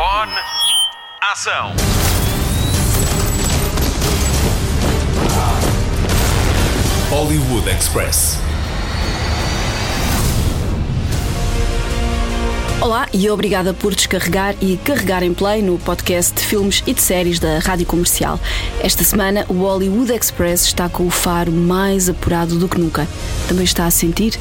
Microfone. Ação. Hollywood Express. Olá e obrigada por descarregar e carregar em play no podcast de filmes e de séries da Rádio Comercial. Esta semana o Hollywood Express está com o faro mais apurado do que nunca. Também está a sentir?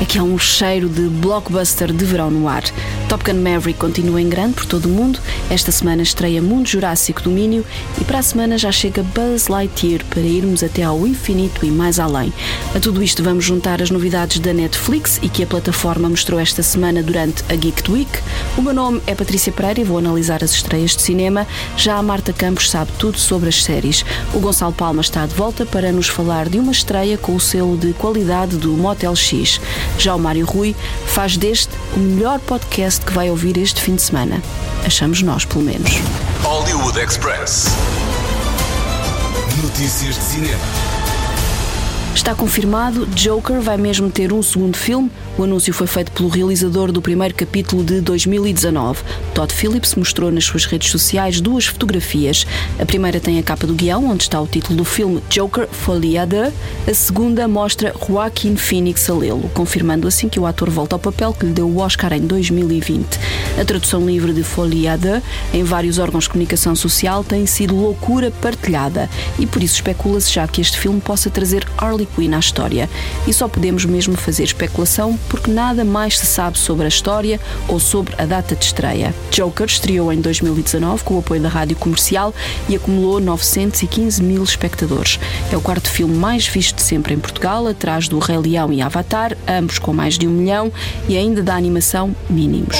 é que há um cheiro de blockbuster de verão no ar. Top Gun Maverick continua em grande por todo o mundo. Esta semana estreia Mundo Jurássico Domínio e para a semana já chega Buzz Lightyear para irmos até ao infinito e mais além. A tudo isto vamos juntar as novidades da Netflix e que a plataforma mostrou esta semana durante a Geek Week. O meu nome é Patrícia Pereira e vou analisar as estreias de cinema. Já a Marta Campos sabe tudo sobre as séries. O Gonçalo Palma está de volta para nos falar de uma estreia com o selo de qualidade do Motel X. Já o Mário Rui faz deste o melhor podcast que vai ouvir este fim de semana. Achamos nós, pelo menos. Hollywood Express. Notícias de cinema. Está confirmado, Joker vai mesmo ter um segundo filme. O anúncio foi feito pelo realizador do primeiro capítulo de 2019. Todd Phillips mostrou nas suas redes sociais duas fotografias. A primeira tem a capa do guião, onde está o título do filme Joker Folia de. A segunda mostra Joaquin Phoenix a lê-lo, confirmando assim que o ator volta ao papel que lhe deu o Oscar em 2020. A tradução livre de Folia de em vários órgãos de comunicação social tem sido loucura partilhada e por isso especula-se já que este filme possa trazer Harley Quinn à história. E só podemos mesmo fazer especulação porque nada mais se sabe sobre a história ou sobre a data de estreia. Joker estreou em 2019 com o apoio da rádio comercial e acumulou 915 mil espectadores. É o quarto filme mais visto de sempre em Portugal, atrás do Rei Leão e Avatar, ambos com mais de um milhão e ainda da animação mínimos.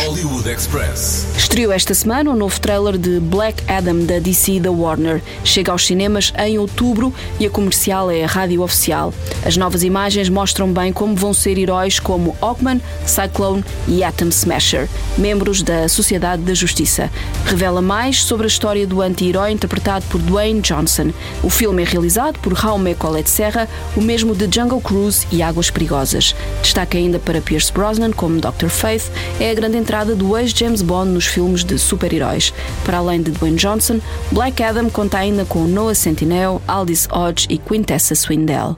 Estreou esta semana o um novo trailer de Black Adam da DC e da Warner. Chega aos cinemas em outubro e a comercial é a rádio oficial. As novas imagens mostram bem como vão ser heróis como Hawkman, Cyclone e Atom Smasher, membros da Sociedade da Justiça. Revela mais sobre a história do anti-herói interpretado por Dwayne Johnson. O filme é realizado por Jaume Colette Serra, o mesmo de Jungle Cruise e Águas Perigosas. Destaca ainda para Pierce Brosnan como Dr. Faith, é a grande entrada do ex-James Bond nos filmes de super-heróis. Para além de Dwayne Johnson, Black Adam conta ainda com Noah Centineo, Aldis Hodge e Quintessa Swindell.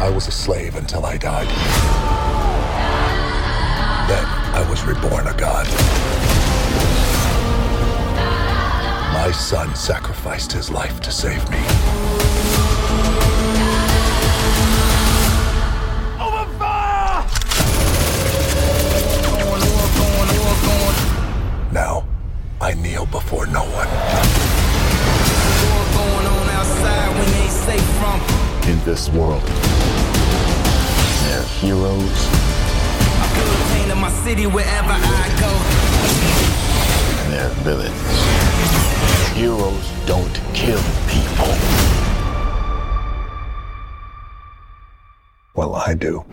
I was a slave until I died. Then I was reborn a god. My son sacrificed his life to save me. Open fire! Now, I kneel before no one. In this world, go. And they're villains. Heroes don't kill people. Well, I do.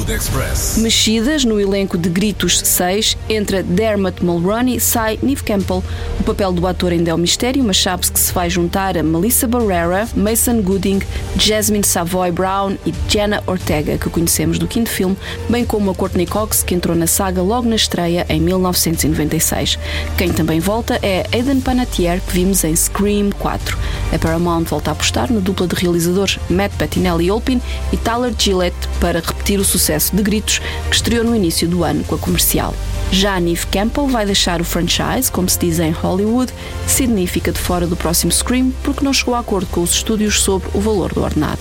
Hollywood Express. Mexidas no elenco de Gritos 6, entra Dermot Mulroney, sai Neve Campbell. O papel do ator ainda é um mistério, mas sabe-se que se vai juntar a Melissa Barrera, Mason Gooding, Jasmine Savoy Brown e Jenna Ortega, que conhecemos do quinto filme, bem como a Courtney Cox, que entrou na saga logo na estreia em 1996. Quem também volta é Aidan Panettiere, que vimos em Scream 4. A Paramount volta a apostar na dupla de realizadores Matt Bettinelli Olpin e Tyler Gillette para repetir o sucesso de Gritos, que estreou no início do ano com a comercial. Já a Neve Campbell vai deixar o franchise, como se diz em Hollywood. Sydney fica de fora do próximo Scream porque não chegou a acordo com os estúdios sobre o valor do ordenado.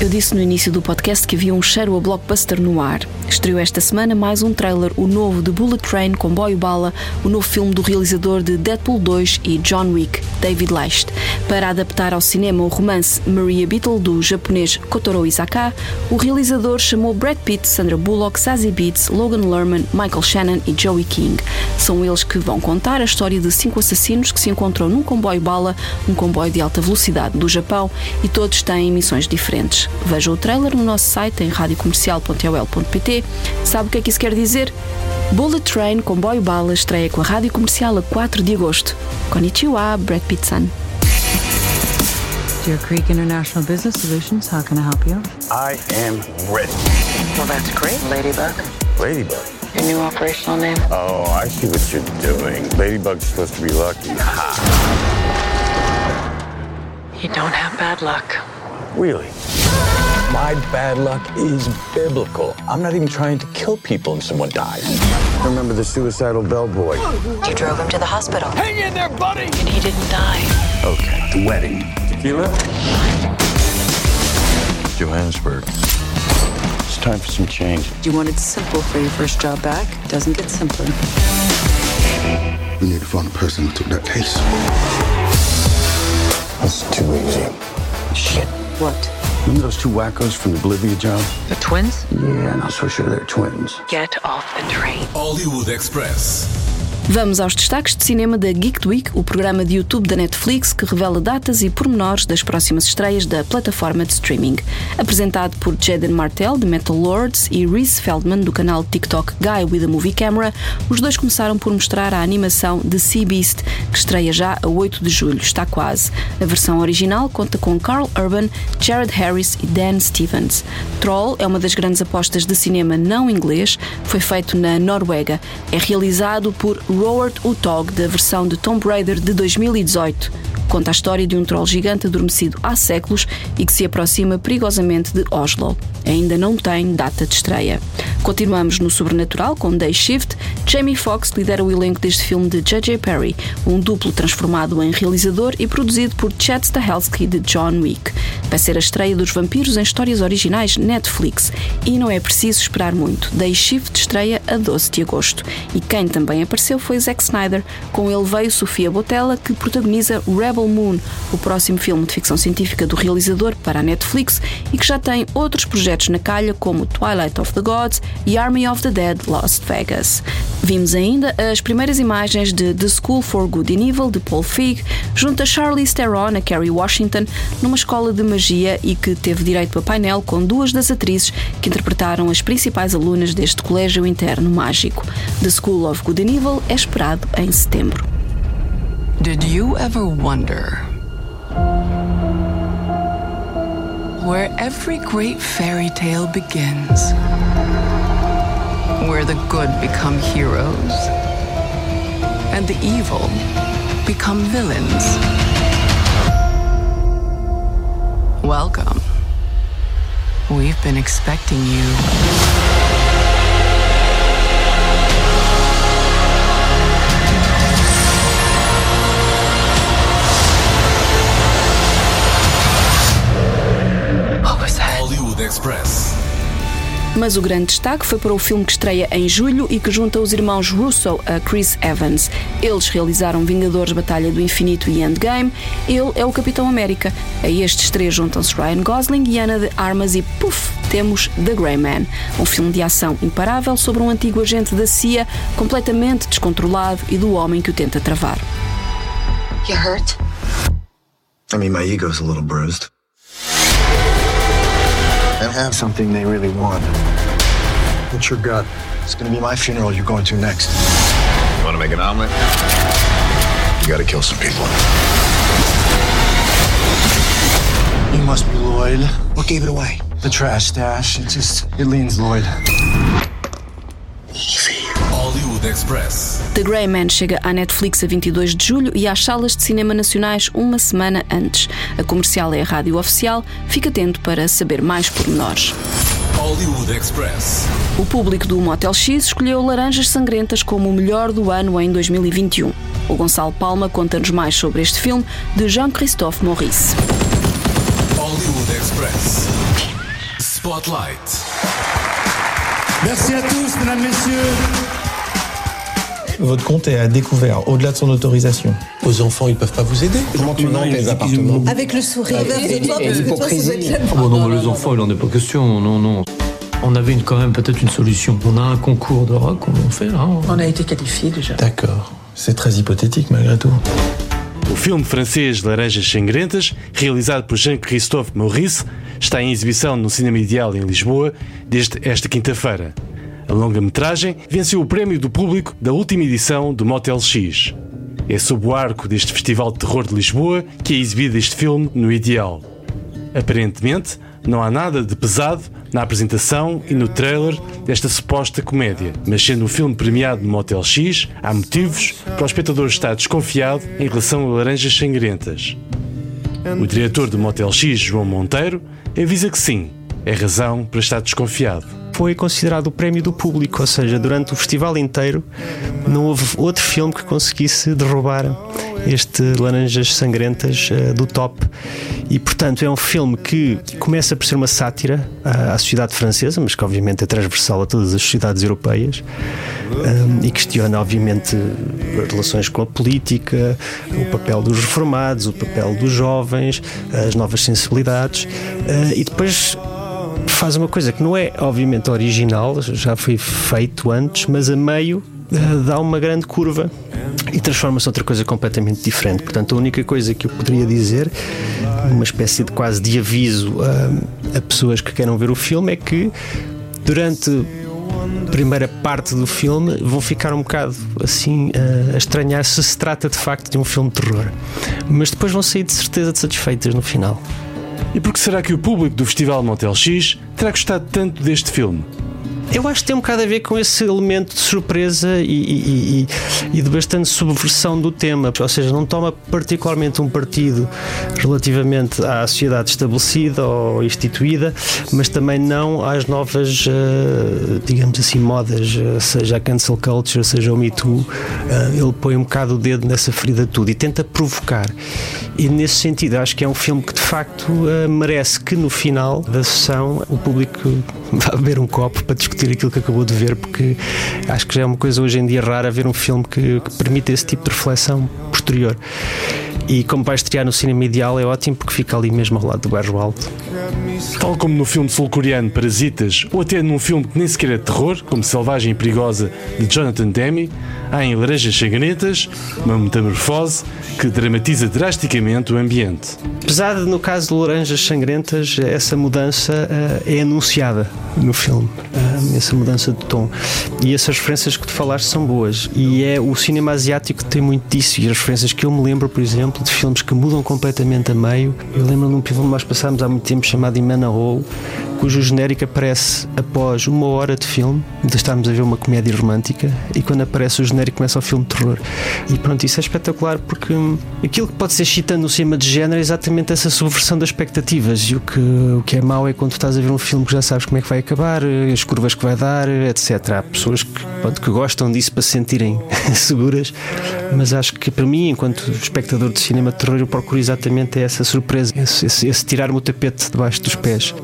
Eu disse no início do podcast que havia um cheiro a blockbuster no ar. Estreou esta semana mais um trailer, o novo de Bullet Train, Comboio Bala, o novo filme do realizador de Deadpool 2 e John Wick, David Leist. Para adaptar ao cinema o romance Maria Beetle, do japonês Kotaro Isaka, o realizador chamou Brad Pitt, Sandra Bullock, Zazie Beetz, Logan Lerman, Michael Shannon e Joey King. São eles que vão contar a história de cinco assassinos que se encontram num comboio bala, um comboio de alta velocidade do Japão, e todos têm missões diferentes. Veja o trailer no nosso site em radiocomercial.ol.pt. Sabe o que é que isso quer dizer? Bullet Train Comboio Bala estreia com a Rádio Comercial a 4 de agosto. Konnichiwa, Brad Pitt-san. Deer Creek International Business Solutions. How can I help you? I am ready. Well, that's great, Ladybug. Ladybug. Your new operational name? Oh, I see what you're doing. Ladybug's supposed to be lucky. Ha! You don't have bad luck. Really? My bad luck is biblical. I'm not even trying to kill people and someone dies. Remember the suicidal bellboy? You drove him to the hospital. Hang in there, buddy! And he didn't die. Okay, the wedding. Tequila? Johannesburg. It's time for some change. You wanted simple for your first job back. Doesn't get simpler. We need to find the person who took that case. That's too easy. Shit. What? Remember those two wackos from the Bolivia job? The twins? Yeah, not so sure they're twins. Get off the train. Hollywood Express. Vamos aos destaques de cinema da Geek Week, o programa de YouTube da Netflix que revela datas e pormenores das próximas estreias da plataforma de streaming. Apresentado por Jaden Martell, de Metal Lords, e Reese Feldman, do canal TikTok Guy with a Movie Camera, os dois começaram por mostrar a animação The Sea Beast, que estreia já a 8 de julho, está quase. A versão original conta com Carl Urban, Jared Harris e Dan Stevens. Troll é uma das grandes apostas de cinema não inglês, foi feito na Noruega. É realizado por Roald Utog, da versão de Tomb Raider de 2018. Conta a história de um troll gigante adormecido há séculos e que se aproxima perigosamente de Oslo. Ainda não tem data de estreia. Continuamos no sobrenatural com Day Shift. Jamie Foxx lidera o elenco deste filme de J.J. Perry, um duplo transformado em realizador e produzido por Chad Stahelski de John Wick. Vai ser a estreia dos vampiros em histórias originais Netflix e não é preciso esperar muito. Day Shift estreia a 12 de agosto. E quem também apareceu foi Zack Snyder. Com ele veio Sofia Botella, que protagoniza Rebel Moon, o próximo filme de ficção científica do realizador para a Netflix e que já tem outros projetos na calha como Twilight of the Gods e Army of the Dead Lost Vegas. Vimos ainda as primeiras imagens de The School for Good and Evil de Paul Feig, junto a Charlize Theron a Kerry Washington, numa escola de magia e que teve direito a painel com duas das atrizes que interpretaram as principais alunas deste colégio interno mágico. The School of Good and Evil é esperado em setembro. Did you ever wonder where every great fairy tale begins? Where the good become heroes and the evil become villains? Welcome. We've been expecting you. Express. Mas o grande destaque foi para o filme que estreia em julho e que junta os irmãos Russo a Chris Evans. Eles realizaram Vingadores Batalha do Infinito e Endgame. Ele é o Capitão América. A estes três juntam-se Ryan Gosling e Ana de Armas e, puff, temos The Grey Man, um filme de ação imparável sobre um antigo agente da CIA completamente descontrolado e do homem que o tenta travar. You hurt? I mean, my ego's a little bruised. And have something they really want. What's your gut? It's gonna be my funeral you're going to next. You Want to make an omelet? You gotta kill some people. You must be Lloyd. What gave it away? The trash stash. It just, it leans Lloyd. Hollywood Express. The Grey Man chega à Netflix a 22 de julho e às salas de cinema nacionais uma semana antes. A comercial é a rádio oficial. Fica atento para saber mais pormenores. Hollywood Express. O público do Motel X escolheu Laranjas Sangrentas como o melhor do ano em 2021. O Gonçalo Palma conta-nos mais sobre este filme de Jean-Christophe Maurice. Hollywood Express. Spotlight. Merci à tous, mesdames, messieurs. Votre compte est à découvert, au-delà de son autorisation. Vos enfants, ils peuvent pas vous aider. Comment tu tes appartements Avec le sourire. Et- et- l'hypocrisie. Oh, bon, non, mais les enfants, il en est pas question, non, non. On avait une- quand même peut-être une solution. On a un concours de rock, on en fait là. on- a été qualifiés déjà. D'accord. C'est très hypothétique malgré tout. O filme francês Laranjas Sangrentas, realizado por Jean-Christophe Maurice, está em exibição no Cinema Ideal em Lisboa desde esta quinta-feira. A longa-metragem venceu o prémio do público da última edição do Motel X. É sob o arco deste Festival de Terror de Lisboa que é exibido este filme no Ideal. Aparentemente, não há nada de pesado na apresentação e no trailer desta suposta comédia, mas sendo um filme premiado no Motel X, há motivos para o espectador estar desconfiado em relação a laranjas sangrentas. O diretor do Motel X, João Monteiro, avisa que sim, é razão para estar desconfiado foi considerado o prémio do público, ou seja, durante o festival inteiro não houve outro filme que conseguisse derrubar este Laranjas Sangrentas uh, do top. E portanto é um filme que começa por ser uma sátira à, sociedade francesa, mas que obviamente é transversal a todas as sociedades europeias um, e questiona obviamente relações com a política, o papel dos reformados, o papel dos jovens, as novas sensibilidades uh, e depois faz uma coisa que não é obviamente original, já foi feito antes, mas a meio uh, dá uma grande curva e transforma-se outra coisa completamente diferente. Portanto, a única coisa que eu poderia dizer, uma espécie de quase de aviso a, a pessoas que queiram ver o filme, é que durante a primeira parte do filme vão ficar um bocado assim a estranhar se se trata de facto de um filme de terror. Mas depois vão sair de certeza satisfeitas no final. E por que será que o público do Festival Motel X terá gostado tanto deste filme? Eu acho que tem um bocado a ver com esse elemento de surpresa e, e, e, e, de bastante subversão do tema, ou seja, não toma particularmente um partido relativamente à sociedade estabelecida ou instituída, mas também não às novas, uh, digamos assim, modas, uh, seja a cancel culture, seja o Me Too. Uh, ele põe um bocado o dedo nessa ferida tudo e tenta provocar. E nesse sentido, acho que é um filme que de facto merece que no final da sessão o público vá beber um copo para discutir aquilo que acabou de ver, porque acho que já é uma coisa hoje em dia rara ver um filme que, que permite esse tipo de reflexão posterior. E como vai estrear no cinema ideal é ótimo porque fica ali mesmo ao lado do bairro alto. Tal como no filme sul-coreano Parasitas, ou até num filme que nem sequer é terror, como Selvagem e Perigosa de Jonathan Demme, há em Laranjas Sangrentas uma metamorfose que dramatiza drasticamente o ambiente. Apesar de, no caso de Laranjas Sangrentas, essa mudança uh, é anunciada no filme, uh, essa mudança de tom. E essas referências que tu falaste são boas. E é o cinema asiático que tem muito disso. E as referências que eu me lembro, por exemplo, de filmes que mudam completamente a meio. Eu lembro de um filme que nós passámos há muito tempo chamado Imanahou, cujo genérico aparece após uma hora de filme, de estarmos a ver uma comédia romântica, e quando aparece o genérico começa o filme de terror. E pronto, isso é espetacular porque aquilo que pode ser excitante no cinema de género é exatamente essa subversão das expectativas. E o que, o que é mau é quando estás a ver um filme que já sabes como é que vai acabar, as curvas que vai dar, etc. Há pessoas que, pronto, que gostam disso para se sentirem seguras, mas acho que para mim, enquanto espectador de cinema de terror, eu procuro exatamente essa surpresa, esse, esse, esse tirar-me o tapete debaixo dos pés.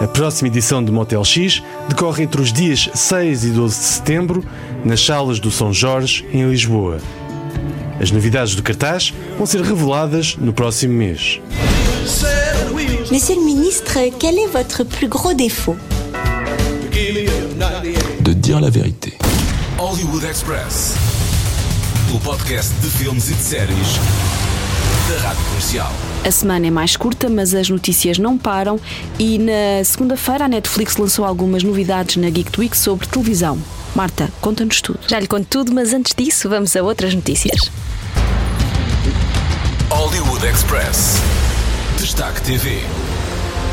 A próxima edição do Motel X decorre entre os dias 6 e 12 de setembro nas salas do São Jorge, em Lisboa. As novidades do cartaz vão ser reveladas no próximo mês. Monsieur le ministre, quel est votre plus gros défaut De dire la vérité. Hollywood Express. O podcast de filmes e de séries da Rádio Comercial. A semana é mais curta, mas as notícias não param e na segunda-feira a Netflix lançou algumas novidades na Geek Week sobre televisão. Marta, conta-nos tudo. Já lhe conto tudo, mas antes disso vamos a outras notícias. Hollywood Express. Destaque TV.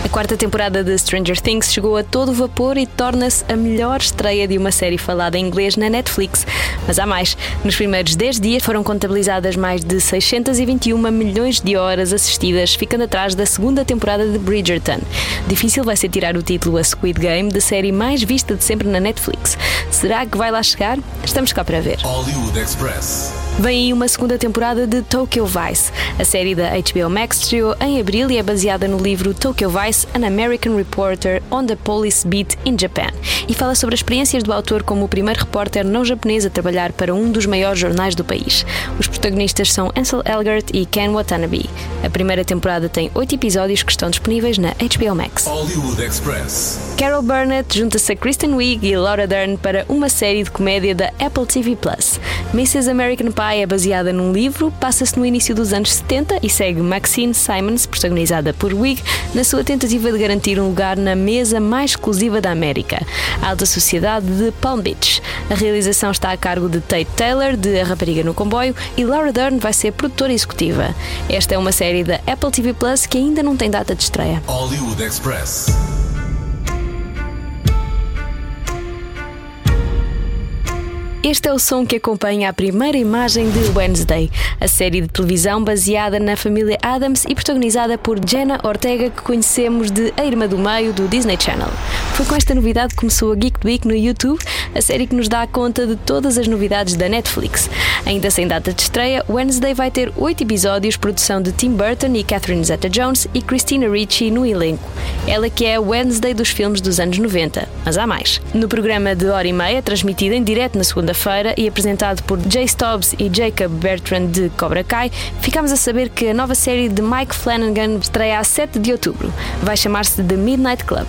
A quarta temporada de Stranger Things chegou a todo vapor e torna-se a melhor estreia de uma série falada em inglês na Netflix. Mas há mais. Nos primeiros 10 dias foram contabilizadas mais de 621 milhões de horas assistidas, ficando atrás da segunda temporada de Bridgerton. Difícil vai ser tirar o título a Squid Game da série mais vista de sempre na Netflix. Será que vai lá chegar? Estamos cá para ver. Hollywood Express. Vem aí uma segunda temporada de Tokyo Vice. A série da HBO Max estreou em abril e é baseada no livro Tokyo Vice, An American Reporter on the Police Beat in Japan. E fala sobre as experiências do autor como o primeiro repórter não japonês a trabalhar para um dos maiores jornais do país. Os protagonistas são Ansel Elgort e Ken Watanabe. A primeira temporada tem oito episódios que estão disponíveis na HBO Max. Hollywood Express. Carol Burnett junta-se a Kristen Wiig e Laura Dern para uma série de comédia da Apple TV Plus. Mrs. American Pie Pai é baseada num livro, passa-se no início dos anos 70 e segue Maxine Simons, protagonizada por Wig, na sua tentativa de garantir um lugar na mesa mais exclusiva da América, a alta sociedade de Palm Beach. A realização está a cargo de Tate Taylor, de A Rapariga no Comboio, e Laura Dern vai ser produtora executiva. Esta é uma série da Apple TV Plus que ainda não tem data de estreia. Hollywood Express. Este é o som que acompanha a primeira imagem de Wednesday, a série de televisão baseada na família Adams e protagonizada por Jenna Ortega, que conhecemos de A Irmã do Meio do Disney Channel. Foi com esta novidade que começou a Geek Week no YouTube, a série que nos dá conta de todas as novidades da Netflix. Ainda sem data de estreia, Wednesday vai ter oito episódios, produção de Tim Burton e Catherine Zeta-Jones e Christina Ricci no elenco. Ela que é a Wednesday dos filmes dos anos 90, mas há mais. No programa de hora e meia, transmitido em direto na segunda-feira e apresentado por Jay Stobbs e Jacob Bertrand de Cobra Kai, ficamos a saber que a nova série de Mike Flanagan estreia a 7 de outubro. Vai chamar-se The Midnight Club.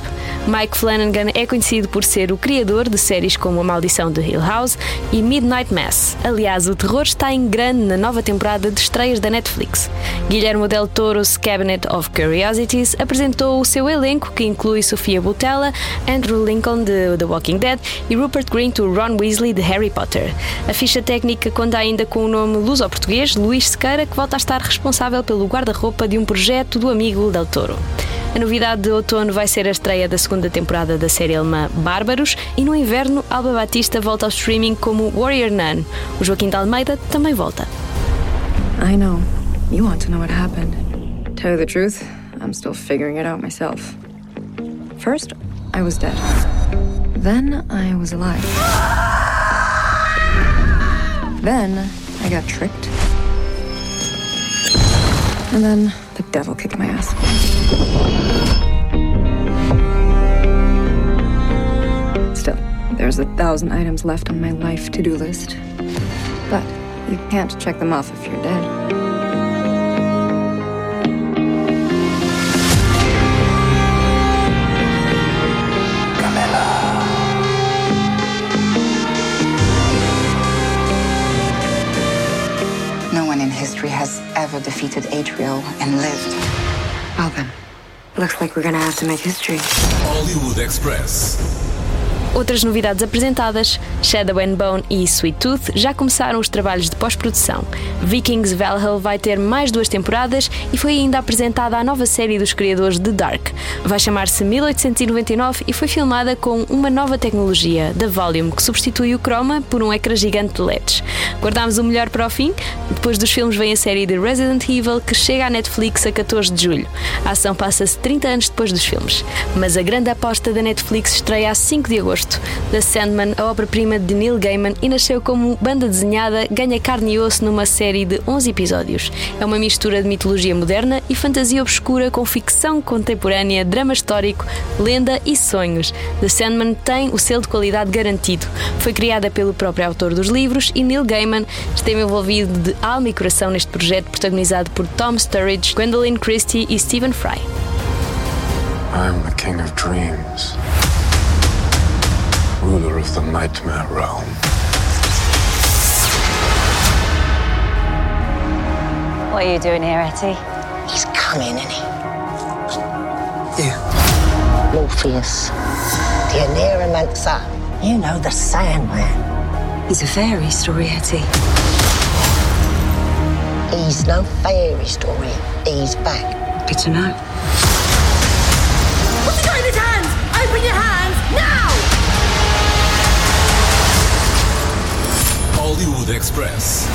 Mike Flanagan é conhecido por ser o criador de séries como A Maldição de Hill House e Midnight Mass. Aliás, o terror está em grande na nova temporada de estreias da Netflix. Guilherme Del Toro's Cabinet of Curiosities apresentou o seu elenco, que inclui Sofia Boutella, Andrew Lincoln de The Walking Dead e Rupert Grint do Ron Weasley de Harry Potter. A ficha técnica conta ainda com o nome luso-português Luís Sequeira, que volta a estar responsável pelo guarda-roupa de um projeto do amigo Del Toro. A novidade de outono vai ser a estreia da segunda temporada da série alemã Bárbaros e no inverno Alba Batista volta ao streaming como Warrior Nun. O Joaquim de Almeida também volta. I know. You want to know what happened. Tell you the truth, I'm still figuring it out myself. First, I was dead. Then I was alive. Then I got tricked. And then the devil kicked my ass. There's a thousand items left on my life to do list. But you can't check them off if you're dead. No one in history has ever defeated Adriel and lived. Well then, looks like we're gonna have to make history. Hollywood Express. Outras novidades apresentadas: Shadow and Bone e Sweet Tooth já começaram os trabalhos de pós-produção. Vikings Valhalla vai ter mais duas temporadas e foi ainda apresentada a nova série dos criadores de Dark. Vai chamar-se 1899 e foi filmada com uma nova tecnologia, da Volume, que substitui o chroma por um ecrã gigante de LEDs. Guardámos o melhor para o fim? Depois dos filmes vem a série de Resident Evil, que chega à Netflix a 14 de julho. A ação passa-se 30 anos depois dos filmes. Mas a grande aposta da Netflix estreia a 5 de agosto. The Sandman, a obra-prima de Neil Gaiman, e nasceu como banda desenhada, ganha carne e osso numa série de 11 episódios. É uma mistura de mitologia moderna e fantasia obscura com ficção contemporânea, drama histórico, lenda e sonhos. The Sandman tem o selo de qualidade garantido. Foi criada pelo próprio autor dos livros e Neil Gaiman esteve envolvido de alma e coração neste projeto protagonizado por Tom Sturridge, Gwendolyn Christie e Stephen Fry. I'm the king of dreams, ruler of the nightmare realm. What are you doing here, Etty? He's coming, isn't he? Yeah. Morpheus, the Aneromancer. You know the Sandman. He's a fairy story, Etty. He's no fairy story. He's back. Good to know. Hollywood Express.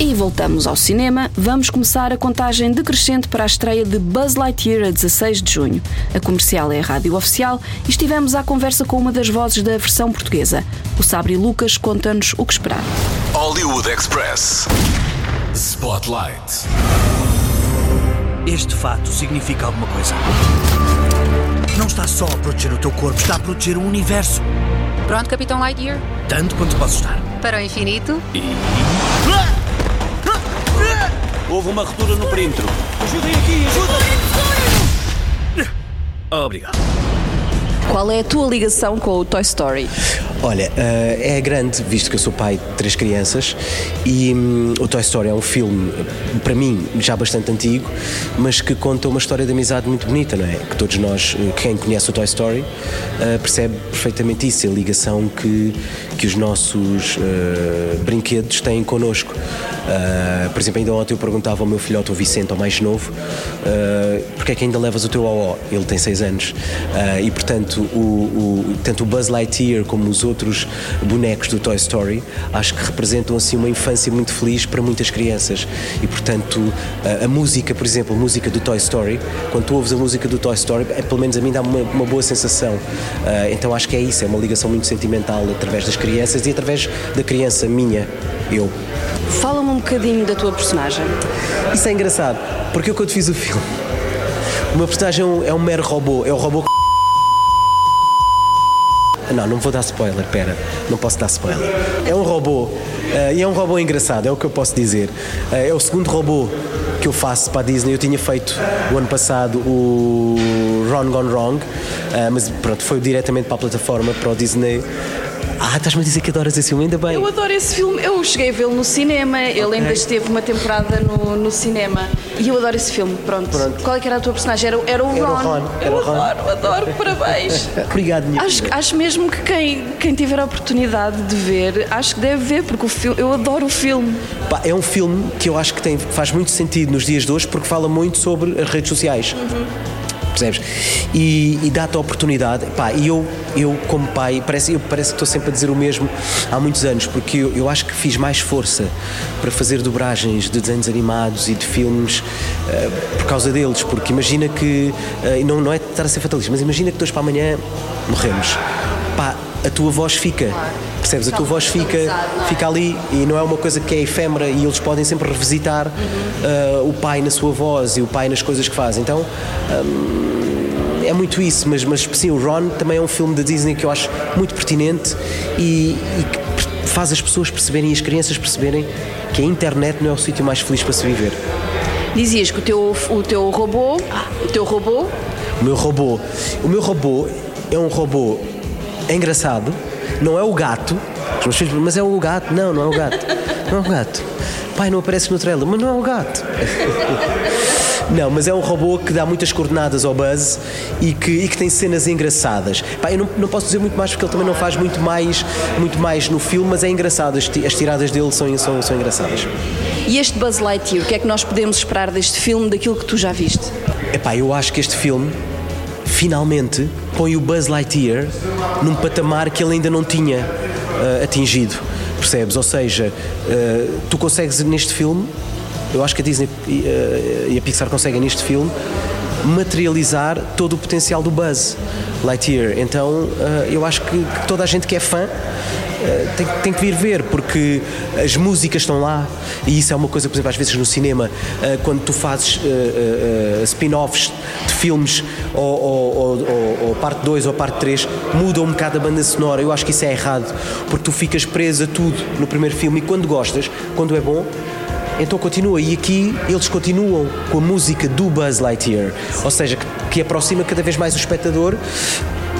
E voltamos ao cinema. Vamos começar a contagem decrescente para a estreia de Buzz Lightyear a 16 de junho. A comercial é a rádio oficial e estivemos à conversa com uma das vozes da versão portuguesa. O Sabre Lucas conta-nos o que esperar. Hollywood Express. Spotlight. Este fato significa alguma coisa. Não está só a proteger o teu corpo, está a proteger o universo. Pronto, Capitão Lightyear? Tanto quanto posso estar. Para o infinito? E. Houve uma ruptura no perímetro. Ajudem aqui, ajudem! Obrigado. Qual é a tua ligação com o Toy Story? Olha, uh, é grande, visto que eu sou pai de três crianças, e um, o Toy Story é um filme, para mim, já bastante antigo, mas que conta uma história de amizade muito bonita, não é? Que todos nós, quem conhece o Toy Story, uh, percebe perfeitamente isso, a ligação que, que os nossos uh, brinquedos têm connosco. por exemplo, ainda ontem eu perguntava ao meu filhote, o Vicente, ao mais novo, uh, porque é que ainda levas o teu OO? Ele tem seis anos. e, portanto, o, o, tanto o Buzz Lightyear como os outros outros bonecos do Toy Story, acho que representam assim uma infância muito feliz para muitas crianças. E portanto, a, a música, por exemplo, a música do Toy Story, quando tu ouves a música do Toy Story, é, pelo menos a mim dá uma, uma boa sensação. Uh, então acho que é isso, é uma ligação muito sentimental através das crianças e através da criança minha, eu. Fala-me um bocadinho da tua personagem. Isso é engraçado, porque eu quando fiz o filme, o meu personagem é um mero robô, é o robô que não, não vou dar spoiler, pera, não posso dar spoiler. É um robô, uh, e é um robô engraçado, é o que eu posso dizer. Uh, é o segundo robô que eu faço para a Disney. Eu tinha feito o ano passado o Ron Gone Wrong, mas pronto, foi diretamente para a plataforma, para o Disney ah, estás-me a dizer que adoras esse filme, ainda bem. Eu adoro esse filme. Eu cheguei a vê-lo no cinema. Ele okay. ainda esteve uma temporada no, no cinema. E eu adoro esse filme. Pronto. Pronto. Qual é que era a tua personagem? Era, era o Ron. Era o Ron. Era eu o Ron. adoro, adoro. Parabéns. Obrigado, minha acho, acho mesmo que quem, quem tiver a oportunidade de ver, acho que deve ver, porque o filme, eu adoro o filme. Pá, é um filme que eu acho que tem, faz muito sentido nos dias de hoje, porque fala muito sobre as redes sociais. Uhum percebes? E, e dá-te a oportunidade. Pá, e eu, eu como pai, parece, eu, parece que estou sempre a dizer o mesmo há muitos anos, porque eu, eu acho que fiz mais força para fazer dobragens de desenhos animados e de filmes uh, por causa deles, porque imagina que, uh, não, não é estar a ser fatalista, mas imagina que dois para amanhã morremos. Pá, a tua voz fica. Percebes? A tua voz fica, fica ali e não é uma coisa que é efêmera e eles podem sempre revisitar uh, o pai na sua voz e o pai nas coisas que faz. Então. Um, é muito isso, mas, mas sim, o Ron também é um filme da Disney que eu acho muito pertinente e, e que faz as pessoas perceberem e as crianças perceberem que a internet não é o sítio mais feliz para se viver. Dizias que o teu, o teu robô, o teu robô. O meu robô. O meu robô é um robô engraçado, não é o gato, mas é o gato. Não, não é o gato. Não é o gato. Pai, não aparece no trailer, mas não é o gato. Não, mas é um robô que dá muitas coordenadas ao Buzz e que, e que tem cenas engraçadas. Pá, eu não, não posso dizer muito mais porque ele também não faz muito mais, muito mais no filme, mas é engraçado. As, as tiradas dele são, são, são engraçadas. E este Buzz Lightyear, o que é que nós podemos esperar deste filme, daquilo que tu já viste? Epá, eu acho que este filme finalmente põe o Buzz Lightyear num patamar que ele ainda não tinha uh, atingido, percebes? Ou seja, uh, tu consegues neste filme, eu acho que a Disney uh, e a Pixar conseguem neste filme materializar todo o potencial do Buzz Lightyear. Então eu acho que, que toda a gente que é fã tem, tem, que vir ver, porque as músicas estão lá e isso é uma coisa, por exemplo, às vezes no cinema, uh, quando tu fazes uh, spin-offs de filmes ou, ou, ou, ou parte 2 ou parte 3, muda um bocado a banda sonora. Eu acho que isso é errado, porque tu ficas preso a tudo no primeiro filme e quando gostas, quando é bom, então continua. E aqui eles continuam com a música do Buzz Lightyear, ou seja, que, que aproxima cada vez mais o espectador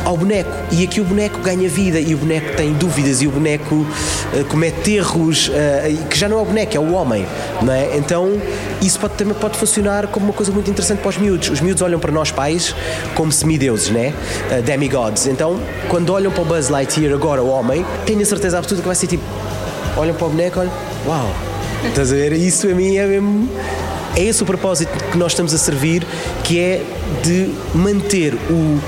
ao boneco. E aqui o boneco ganha vida e o boneco tem dúvidas e o boneco uh, comete erros, uh, que já não é o boneco, é o homem. Não é? Então isso pode, também pode funcionar como uma coisa muito interessante para os miúdos. Os miúdos olham para nós pais como semideuses, né? Uh, demigods. Então quando olham para o Buzz Lightyear agora, o homem, tenho a certeza absoluta que vai ser tipo: olham para o boneco, olham, uau, estás a ver? Isso a mim é mesmo. É esse o propósito que nós estamos a servir, que é de manter o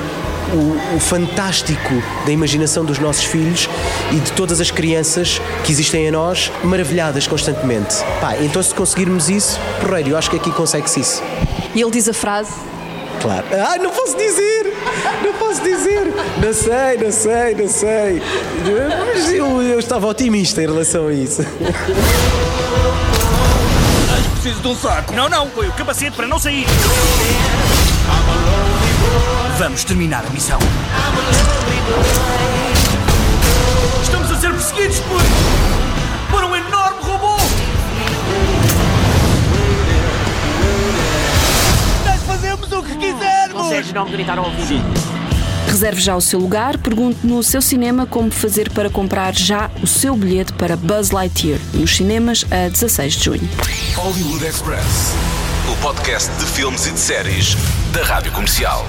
o, o, fantástico da imaginação dos nossos filhos e de todas as crianças que existem em nós, maravilhadas constantemente. Pá, então se conseguirmos isso, porreiro, eu acho que aqui consegue-se isso. E ele diz a frase? Claro. Ah, não posso dizer! Não posso dizer! Não sei, não sei, não sei. Mas eu, eu estava otimista em relação a isso. Preciso de um saco. Não, não, foi o capacete para não sair. Vamos terminar a missão. Estamos a ser perseguidos por. por um enorme robô! Nós fazemos o que quisermos! Consegues não gritar ao ouvido? Reserve já o seu lugar, pergunte no seu cinema como fazer para comprar já o seu bilhete para Buzz Lightyear nos cinemas a 16 de junho. Hollywood Express, o podcast de filmes e de séries da Rádio Comercial.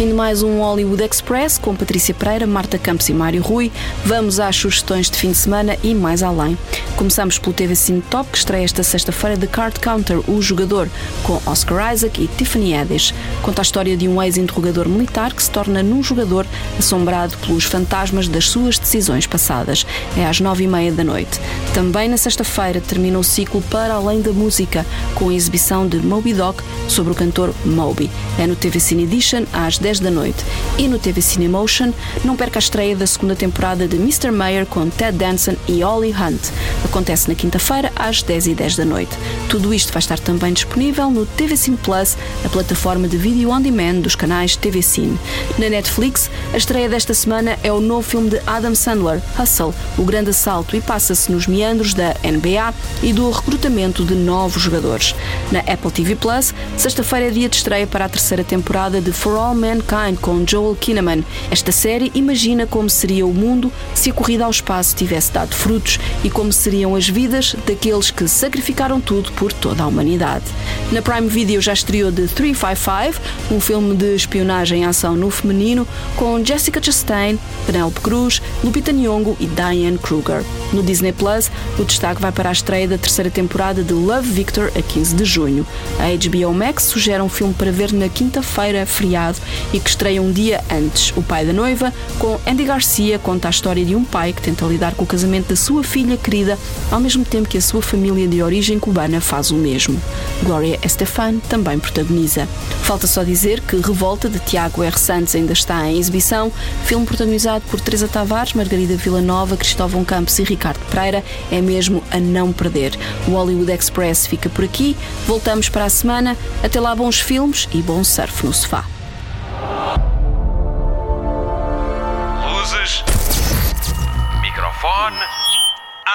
Fim de mais um Hollywood Express com Patrícia Pereira, Marta Campos e Mário Rui. Vamos às sugestões de fim de semana e mais além. Começamos pelo TV Cine Top, que estreia esta sexta-feira The Card Counter, o jogador, com Oscar Isaac e Tiffany Haddish. Conta a história de um ex-interrogador militar que se torna num jogador assombrado pelos fantasmas das suas decisões passadas. É às nove e meia da noite. Também na sexta-feira termina o ciclo Para Além da Música, com a exibição de Moby Doc sobre o cantor Moby. É no TV Cine Edition às 10 da noite. E no TV Cinemotion, não perca a estreia da segunda temporada de Mr. Mayor com Ted Danson e Holly Hunt. Acontece na quinta-feira, às 10 e 10 da noite. Tudo isto vai estar também disponível no TV Cine Plus, a plataforma de vídeo on demand dos canais TV Cine. Na Netflix, a estreia desta semana é o novo filme de Adam Sandler, Hustle, o grande assalto, e passa-se nos meandros da NBA e do recrutamento de novos jogadores. Na Apple TV Plus, sexta-feira é dia de estreia para a terceira temporada de For All Mankind com Joel Kinnaman. Esta série imagina como seria o mundo se a corrida ao espaço tivesse dado frutos e como seriam as vidas daqueles que sacrificaram tudo por toda a humanidade. Na Prime Video já estreou The 355, um filme de espionagem e ação no feminino com Jessica Chastain, Penelope Cruz, Lupita Nyong'o e Diane Kruger. No Disney Plus, o destaque vai para a estreia da terceira temporada de Love Victor a 15 de junho. A HBO Max sugere um filme para ver na quinta-feira, feriado, e que estreia um dia antes. O pai da noiva, com Andy Garcia, conta a história de um pai que tenta lidar com o casamento da sua filha querida, ao mesmo tempo que a sua família de origem cubana faz o mesmo. Gloria Estefan também protagoniza. Falta só dizer que Revolta, de Tiago R. Santos, ainda está em exibição. Filme protagonizado por Teresa Tavares, Margarida Villanova, Cristóvão Campos e Ricardo Pereira é mesmo a não perder. O Hollywood Express fica por aqui. Voltamos para a semana. Até lá, bons filmes e bom surf no sofá.